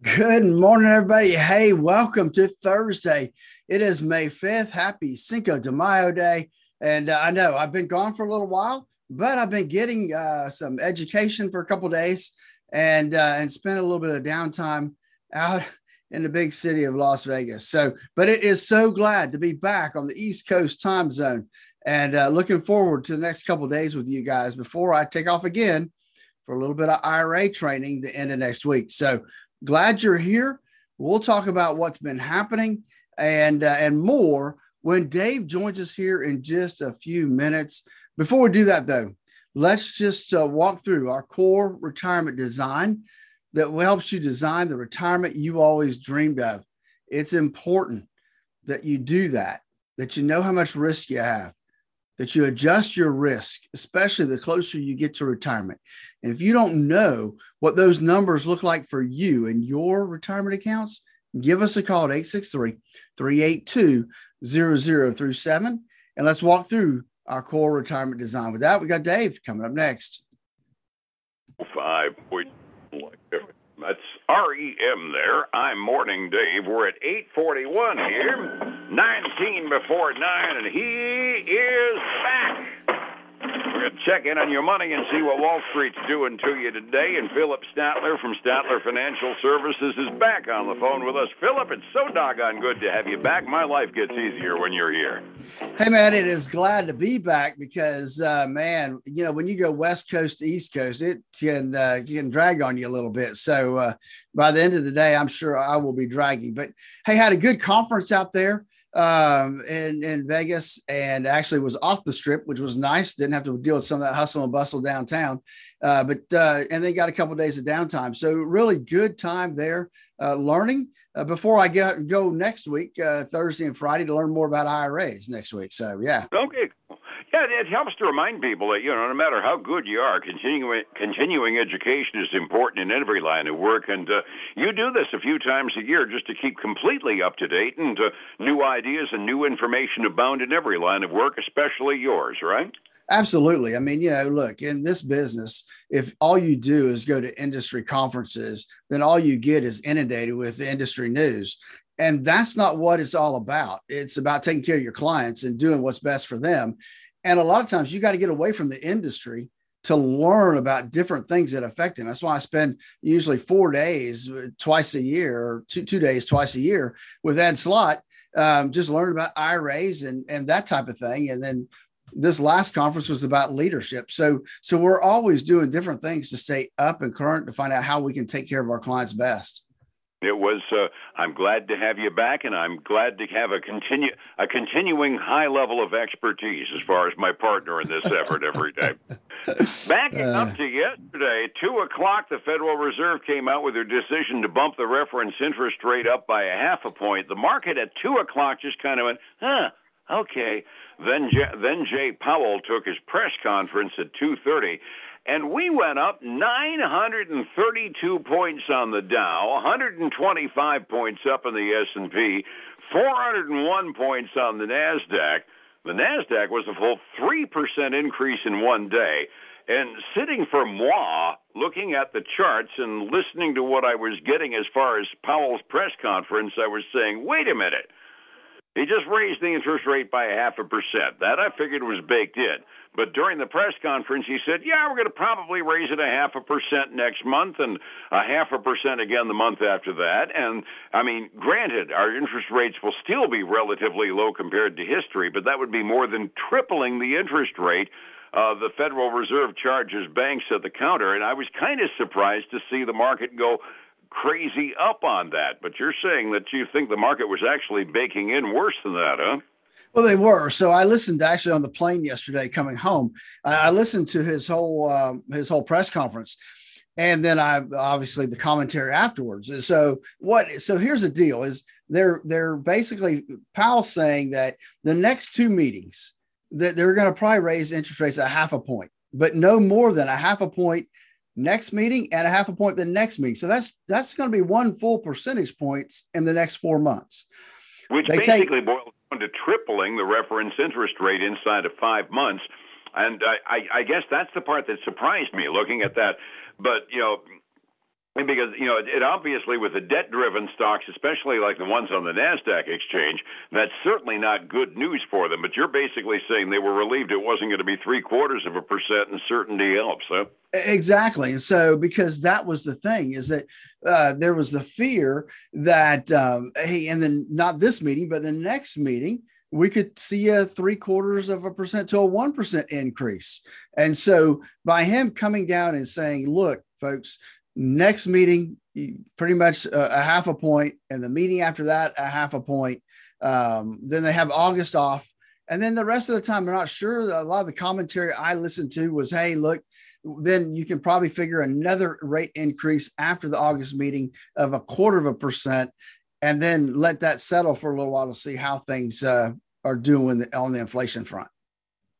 Good morning, everybody. Hey, welcome to Thursday. It is May 5th. Happy Cinco de Mayo Day. And uh, I know I've been gone for a little while, but I've been getting uh, some education for a couple days and uh, and spent a little bit of downtime out in the big city of Las Vegas. So, but it is so glad to be back on the East Coast time zone and uh, looking forward to the next couple days with you guys before I take off again for a little bit of IRA training the end of next week. So glad you're here. We'll talk about what's been happening and uh, and more when Dave joins us here in just a few minutes. Before we do that, though, let's just uh, walk through our core retirement design that helps you design the retirement you always dreamed of. It's important that you do that, that you know how much risk you have, that you adjust your risk, especially the closer you get to retirement. And if you don't know what those numbers look like for you and your retirement accounts, give us a call at 863 382 0037 and let's walk through our core retirement design. With that, we got Dave coming up next. Five that's REM there. I'm Morning Dave. We're at 841 here, 19 before 9, and he is back. Check in on your money and see what Wall Street's doing to you today. And Phillip Statler from Statler Financial Services is back on the phone with us. Phillip, it's so doggone good to have you back. My life gets easier when you're here. Hey, man, it is glad to be back because, uh, man, you know, when you go West Coast to East Coast, it can, uh, can drag on you a little bit. So uh, by the end of the day, I'm sure I will be dragging. But hey, had a good conference out there um, in, in Vegas and actually was off the strip, which was nice. Didn't have to deal with some of that hustle and bustle downtown. Uh, but, uh, and then got a couple of days of downtime. So really good time there uh, learning uh, before I get, go next week, uh, Thursday and Friday to learn more about IRAs next week. So yeah. Okay, yeah, it helps to remind people that you know, no matter how good you are, continuing continuing education is important in every line of work, and uh, you do this a few times a year just to keep completely up to date, and uh, new ideas and new information abound in every line of work, especially yours, right? Absolutely. I mean, you know, look, in this business, if all you do is go to industry conferences, then all you get is inundated with industry news. And that's not what it's all about. It's about taking care of your clients and doing what's best for them. And a lot of times you got to get away from the industry to learn about different things that affect them. That's why I spend usually four days uh, twice a year or two, two days twice a year with Ed Slott, um, just learn about IRAs and, and that type of thing. And then this last conference was about leadership. So, so we're always doing different things to stay up and current to find out how we can take care of our clients best. It was. Uh, I'm glad to have you back, and I'm glad to have a continue a continuing high level of expertise as far as my partner in this effort every day. Backing uh, up to yesterday, two o'clock, the Federal Reserve came out with their decision to bump the reference interest rate up by a half a point. The market at two o'clock just kind of went, huh, okay. Then J- then Jay Powell took his press conference at two thirty and we went up 932 points on the Dow, 125 points up in the S&P, 401 points on the Nasdaq. The Nasdaq was a full 3% increase in one day. And sitting for moi, looking at the charts and listening to what I was getting as far as Powell's press conference, I was saying, wait a minute. He just raised the interest rate by a half a percent. That I figured was baked in. But during the press conference, he said, "Yeah, we're going to probably raise it a half a percent next month, and a half a percent again the month after that." And I mean, granted, our interest rates will still be relatively low compared to history, but that would be more than tripling the interest rate uh, the Federal Reserve charges banks at the counter. And I was kind of surprised to see the market go crazy up on that. But you're saying that you think the market was actually baking in worse than that, huh? Well, they were. So I listened actually on the plane yesterday coming home. I listened to his whole um, his whole press conference, and then I obviously the commentary afterwards. And so what? So here's the deal: is they're they're basically Powell saying that the next two meetings that they're going to probably raise interest rates a half a point, but no more than a half a point next meeting and a half a point the next meeting. So that's that's going to be one full percentage points in the next four months. Which they basically take, boils down to tripling the reference interest rate inside of five months. And I, I, I guess that's the part that surprised me looking at that. But, you know, because you know it, it obviously with the debt-driven stocks, especially like the ones on the Nasdaq exchange, that's certainly not good news for them. But you're basically saying they were relieved it wasn't going to be three quarters of a percent, and certainty helps, huh? Exactly, and so because that was the thing is that uh, there was the fear that um, hey, and then not this meeting, but the next meeting we could see a three quarters of a percent to a one percent increase. And so by him coming down and saying, look, folks, next meeting, pretty much a, a, half a point, and the meeting after that, a half a point. Um, then they have August off. And then the rest of the time, they're not sure. A lot of the commentary I listened to was, hey, look, then you can probably figure another rate increase after the August meeting of a quarter of a percent, and then let that settle for a little while to see how things uh, are doing on the inflation front.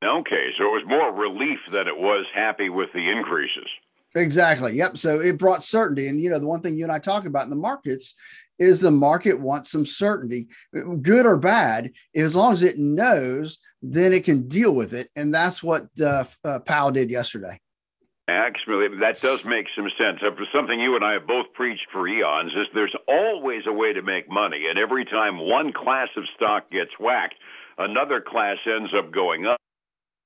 Okay, so it was more relief than it was happy with the increases. Exactly. Yep. So it brought certainty. And, you know, the one thing you and I talk about in the markets is the market wants some certainty, good or bad. As long as it knows, then it can deal with it. And that's what uh, uh, Powell did yesterday. Actually, that does make some sense. Something you and I have both preached for eons is there's always a way to make money. And every time one class of stock gets whacked, another class ends up going up.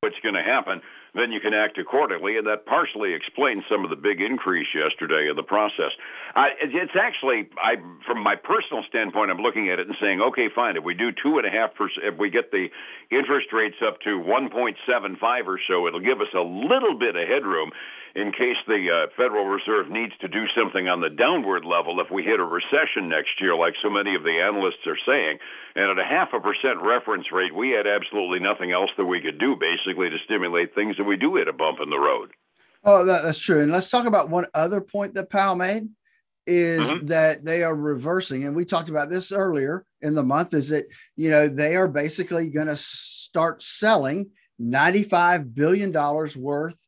What's going to happen? Then you can act accordingly. And that partially explains some of the big increase yesterday in the process. It's actually, I, from my personal standpoint, I'm looking at it and saying, okay, fine. If we do two and a half percent, if we get the interest rates up to 1.75 or so, it'll give us a little bit of headroom in case the uh, Federal Reserve needs to do something on the downward level if we hit a recession next year, like so many of the analysts are saying. And at a half a percent reference rate, we had absolutely nothing else that we could do basically to stimulate things that we do hit a bump in the road. Oh, that, that's true. And let's talk about one other point that Powell made is mm-hmm. that they are reversing and we talked about this earlier in the month is that you know they are basically going to start selling 95 billion dollars worth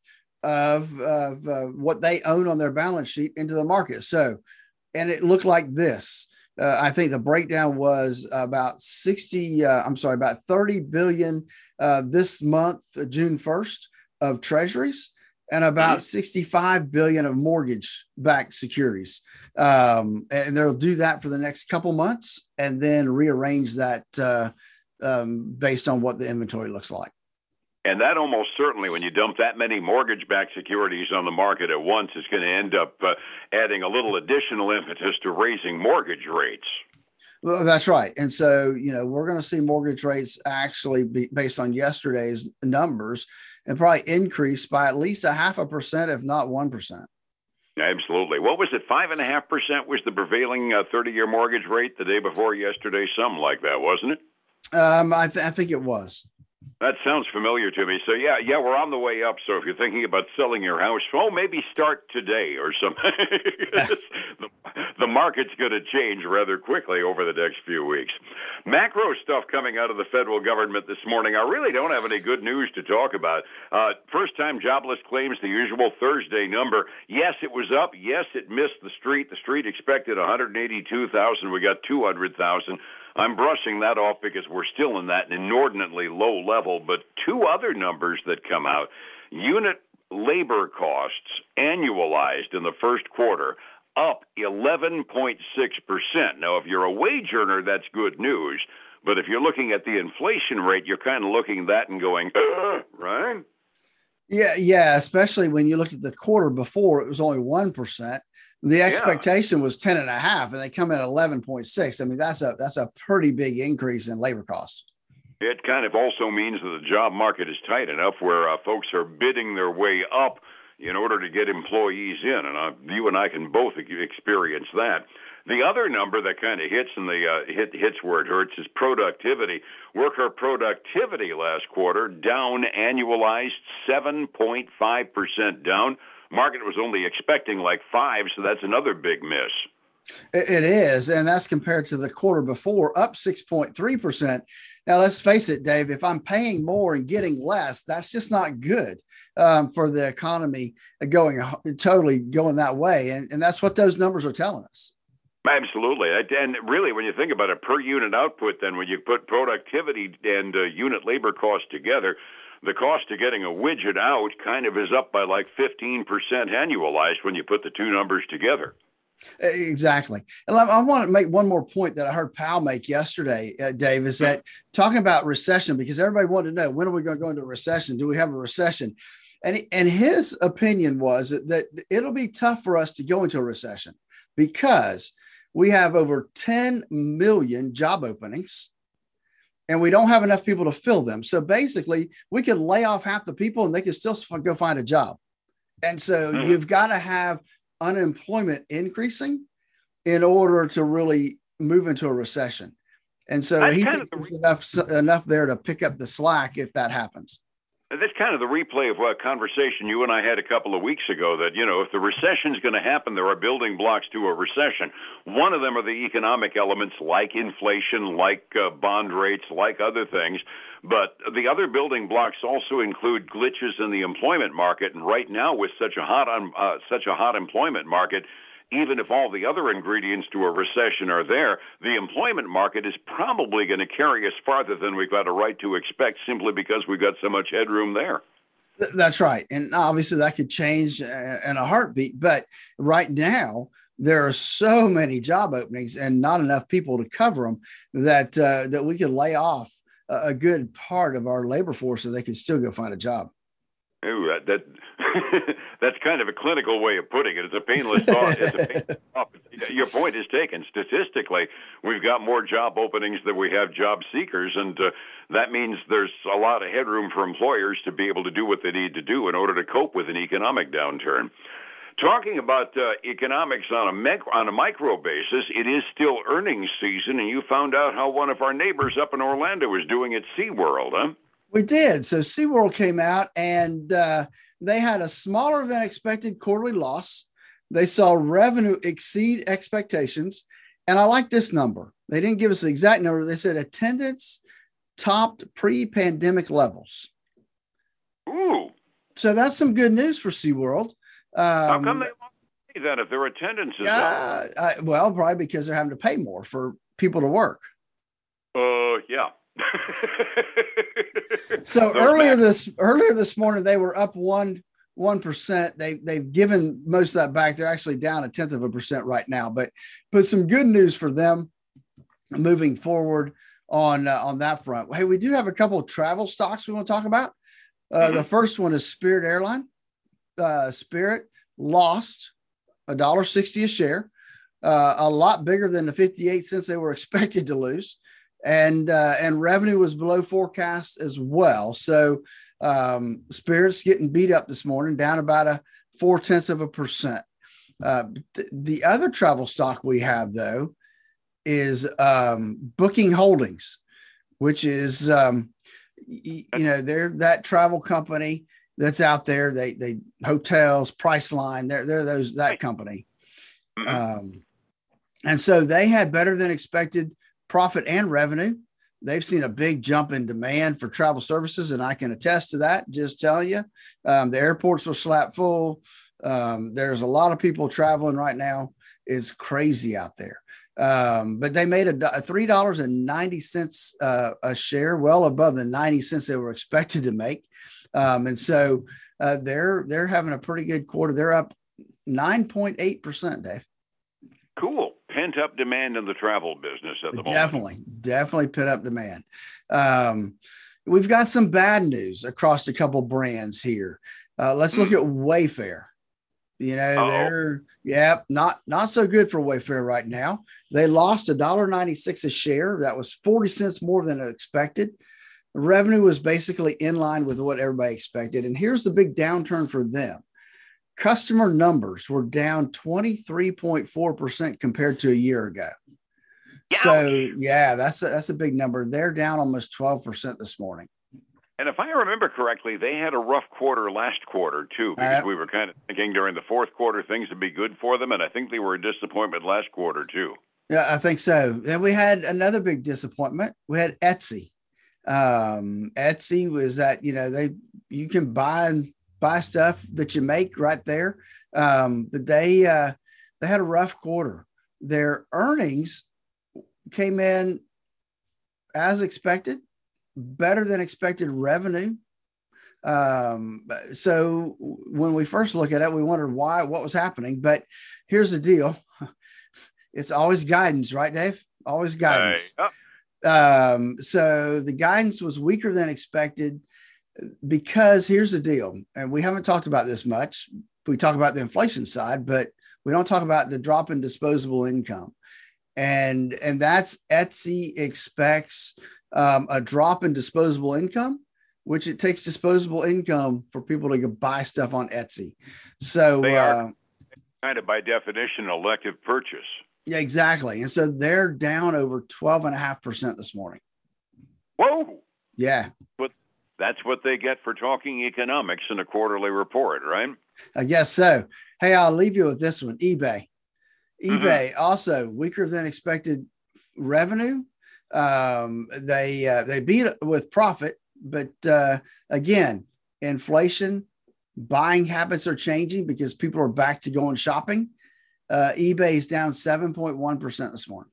of, of uh, what they own on their balance sheet into the market. So, and it looked like this. Uh, I think the breakdown was about 60, uh, I'm sorry, about 30 billion uh, this month, uh, June 1st, of treasuries and about 65 billion of mortgage backed securities. Um, and they'll do that for the next couple months and then rearrange that uh, um, based on what the inventory looks like. And that almost certainly, when you dump that many mortgage backed securities on the market at once, is going to end up uh, adding a little additional impetus to raising mortgage rates. Well, that's right. And so, you know, we're going to see mortgage rates actually be based on yesterday's numbers and probably increase by at least a half a percent, if not 1%. Absolutely. What was it? Five and a half percent was the prevailing uh, 30 year mortgage rate the day before yesterday, something like that, wasn't it? Um, I, th- I think it was. That sounds familiar to me. So yeah, yeah, we're on the way up. So if you're thinking about selling your house, well, maybe start today or something. the, the market's going to change rather quickly over the next few weeks. Macro stuff coming out of the federal government this morning. I really don't have any good news to talk about. Uh, first-time jobless claims, the usual Thursday number. Yes, it was up. Yes, it missed the street. The street expected 182,000. We got 200,000. I'm brushing that off because we're still in that inordinately low level. But two other numbers that come out unit labor costs annualized in the first quarter up 11.6%. Now, if you're a wage earner, that's good news. But if you're looking at the inflation rate, you're kind of looking at that and going, uh, right? Yeah, yeah, especially when you look at the quarter before, it was only 1%. The expectation yeah. was 10 and a half, and they come in at 11.6. I mean, that's a that's a pretty big increase in labor costs. It kind of also means that the job market is tight enough where uh, folks are bidding their way up in order to get employees in, and uh, you and I can both experience that. The other number that kind of hits in the uh, hit, hits where it hurts is productivity. Worker productivity last quarter down annualized 7.5 percent down market was only expecting like five, so that's another big miss. It is, and that's compared to the quarter before, up 6.3%. Now, let's face it, Dave, if I'm paying more and getting less, that's just not good um, for the economy going totally going that way. And, and that's what those numbers are telling us. Absolutely. And really, when you think about it, per unit output, then when you put productivity and uh, unit labor costs together, the cost of getting a widget out kind of is up by like 15% annualized when you put the two numbers together. Exactly. And I want to make one more point that I heard Powell make yesterday, uh, Dave, is that talking about recession, because everybody wanted to know when are we going to go into a recession? Do we have a recession? And, and his opinion was that it'll be tough for us to go into a recession because we have over 10 million job openings and we don't have enough people to fill them. So basically, we could lay off half the people and they could still go find a job. And so mm-hmm. you've got to have unemployment increasing in order to really move into a recession. And so That's he thinks the, enough enough there to pick up the slack if that happens. That's kind of the replay of what conversation you and I had a couple of weeks ago. That you know, if the recession is going to happen, there are building blocks to a recession. One of them are the economic elements, like inflation, like uh, bond rates, like other things. But the other building blocks also include glitches in the employment market. And right now, with such a hot um, uh, such a hot employment market, even if all the other ingredients to a recession are there, the employment market is probably going to carry us farther than we've got a right to expect simply because we've got so much headroom there. That's right. And obviously that could change uh, in a heartbeat. But right now, there are so many job openings and not enough people to cover them that uh, that we could lay off a good part of our labor force so they could still go find a job. Ooh, that, that that's kind of a clinical way of putting it. It's a painless thought. It's a painless thought. Your point is taken. Statistically, we've got more job openings than we have job seekers, and uh, that means there's a lot of headroom for employers to be able to do what they need to do in order to cope with an economic downturn. Talking about uh, economics on a mec- on a micro basis, it is still earnings season, and you found out how one of our neighbors up in Orlando is doing at SeaWorld, huh? We did. So SeaWorld came out and uh, they had a smaller than expected quarterly loss. They saw revenue exceed expectations. And I like this number. They didn't give us the exact number. They said attendance topped pre pandemic levels. Ooh. So that's some good news for SeaWorld. Um, How come they won't say that if their attendance is uh, uh, well, probably because they're having to pay more for people to work. Uh, yeah. so earlier this earlier this morning they were up one one percent. They they've given most of that back. They're actually down a tenth of a percent right now. But but some good news for them moving forward on uh, on that front. Hey, we do have a couple of travel stocks we want to talk about. Uh, mm-hmm. The first one is Spirit Airline. Uh, Spirit lost a dollar sixty a share, uh, a lot bigger than the fifty eight cents they were expected to lose and uh, and revenue was below forecast as well. So um, Spirit's getting beat up this morning, down about a four tenths of a percent. Uh, th- the other travel stock we have though is um, Booking Holdings, which is um, y- you know they're that travel company that's out there. They they hotels, Priceline, they're they're those that company. Mm-hmm. Um, and so they had better than expected profit and revenue. They've seen a big jump in demand for travel services, and I can attest to that. Just tell you, um, the airports were slap full. Um, there's a lot of people traveling right now. It's crazy out there. Um, but they made a, a three dollars and ninety cents uh, a share, well above the ninety cents they were expected to make. Um, and so uh, they're they're having a pretty good quarter. They're up nine point eight percent, Dave. Pent up demand in the travel business at the moment. Definitely, definitely pent up demand. Um, we've got some bad news across a couple brands here. Uh, let's look at Wayfair. You know, Uh-oh. they're yeah, not not so good for Wayfair right now. They lost a dollar ninety six a share. That was forty cents more than expected. revenue was basically in line with what everybody expected. And here's the big downturn for them customer numbers were down 23.4% compared to a year ago. Ouch. So yeah, that's a, that's a big number. They're down almost 12% this morning. And if I remember correctly, they had a rough quarter last quarter too, because uh, we were kind of thinking during the fourth quarter things would be good for them, and I think they were a disappointment last quarter too. Yeah, I think so. Then we had another big disappointment. We had Etsy. Um, Etsy was that you know they you can buy buy stuff that you make right there. Um, but they uh, they had a rough quarter. Their earnings came in as expected, better than expected revenue. Um, so when we first look at it, we wondered why, what was happening. But here's the deal: It's always guidance, right, Dave? Always guidance. Uh, um, so the guidance was weaker than expected because here's the deal, and we haven't talked about this much. We talk about the inflation side, but we don't talk about the drop in disposable income. And and that's Etsy expects um, a drop in disposable income, which it takes disposable income for people to buy stuff on Etsy. So they are uh, kind of by definition elective purchase. Yeah, exactly. And so they're down over 12.5% this morning. Whoa. Yeah. But that's what they get for talking economics in a quarterly report, right? I guess so. Hey, I'll leave you with this one eBay. Mm-hmm. eBay mm-hmm. also weaker than expected revenue. Um, they uh, they beat with profit, but uh, again, inflation, buying habits are changing because people are back to going shopping. Uh, eBay is down 7.1% this morning.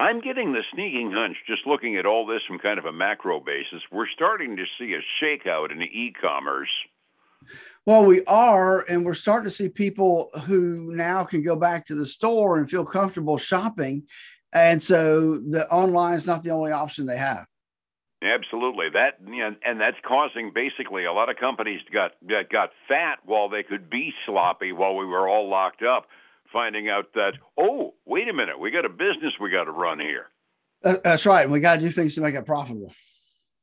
I'm getting the sneaking hunch, just looking at all this from kind of a macro basis, we're starting to see a shakeout in e commerce. Well, we are, and we're starting to see people who now can go back to the store and feel comfortable shopping. And so the online is not the only option they have. Absolutely, that and that's causing basically a lot of companies got got fat while they could be sloppy while we were all locked up finding out that, oh, wait a minute, we got a business we got to run here. That's right. And we got to do things to make it profitable.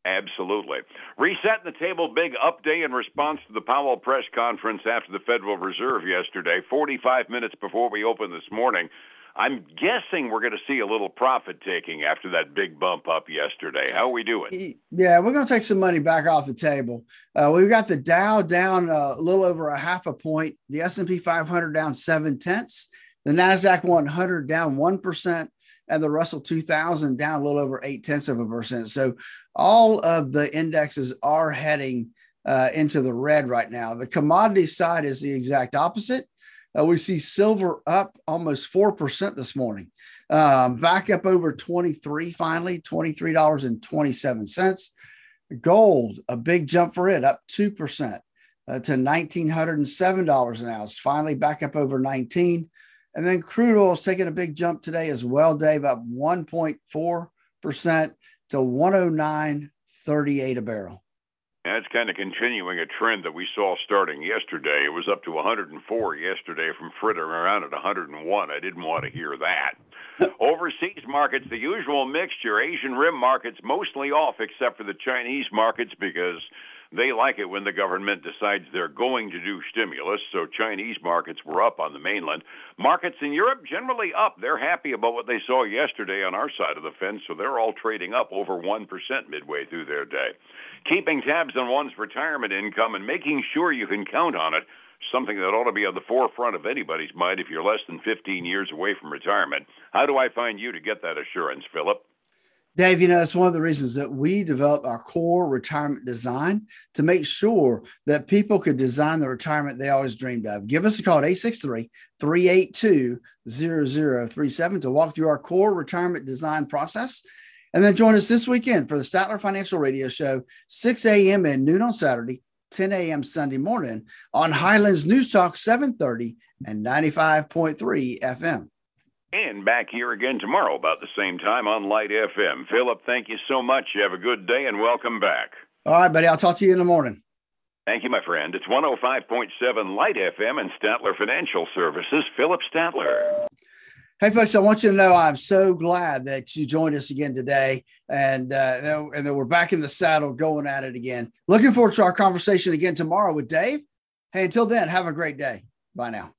Absolutely. Resetting the table, big update in response to the Powell press conference after the Federal Reserve yesterday, 45 minutes before we open this morning. I'm guessing we're going to see a little profit taking after that big bump up yesterday. How are we doing? Yeah, we're going to take some money back off the table. Uh, we've got the Dow down a little over a half a point, the S&P 500 down seven tenths, the Nasdaq 100 down one percent, and the Russell 2000 down a little over eight tenths of a percent. So all of the indexes are heading uh, into the red right now. The commodity side is the exact opposite. Uh, we see silver up almost 4% this morning, um, back up over 23 finally, $23.27. Gold, a big jump for it, up 2% uh, to $1,907 an ounce, finally back up over 19. And then crude oil is taking a big jump today as well, Dave, up 1.4% to 109.38 a barrel. That's kind of continuing a trend that we saw starting yesterday. It was up to 104 yesterday from frittering around at 101. I didn't want to hear that. Overseas markets, the usual mixture. Asian rim markets mostly off, except for the Chinese markets because they like it when the government decides they're going to do stimulus. So Chinese markets were up on the mainland. Markets in Europe generally up. They're happy about what they saw yesterday on our side of the fence, so they're all trading up over 1% midway through their day. Keeping tabs on one's retirement income and making sure you can count on it something that ought to be on the forefront of anybody's mind if you're less than 15 years away from retirement. How do I find you to get that assurance, Phillip? Dave, you know, it's one of the reasons that we developed our core retirement design to make sure that people could design the retirement they always dreamed of. Give us a call at 863 382 0037 to walk through our core retirement design process. And then join us this weekend for the Statler Financial Radio Show, 6 a.m. and noon on Saturday, 10 a.m. Sunday morning on Highlands News Talk 730 and 95.3 FM and back here again tomorrow about the same time on Light FM. Phillip, thank you so much. You have a good day and welcome back. All right, buddy. I'll talk to you in the morning. Thank you, my friend. It's 105.7 Light FM and Statler Financial Services. Phillip Statler. Hey, folks, I want you to know I'm so glad that you joined us again today and, uh, and that we're back in the saddle going at it again. Looking forward to our conversation again tomorrow with Dave. Hey, until then, have a great day. Bye now.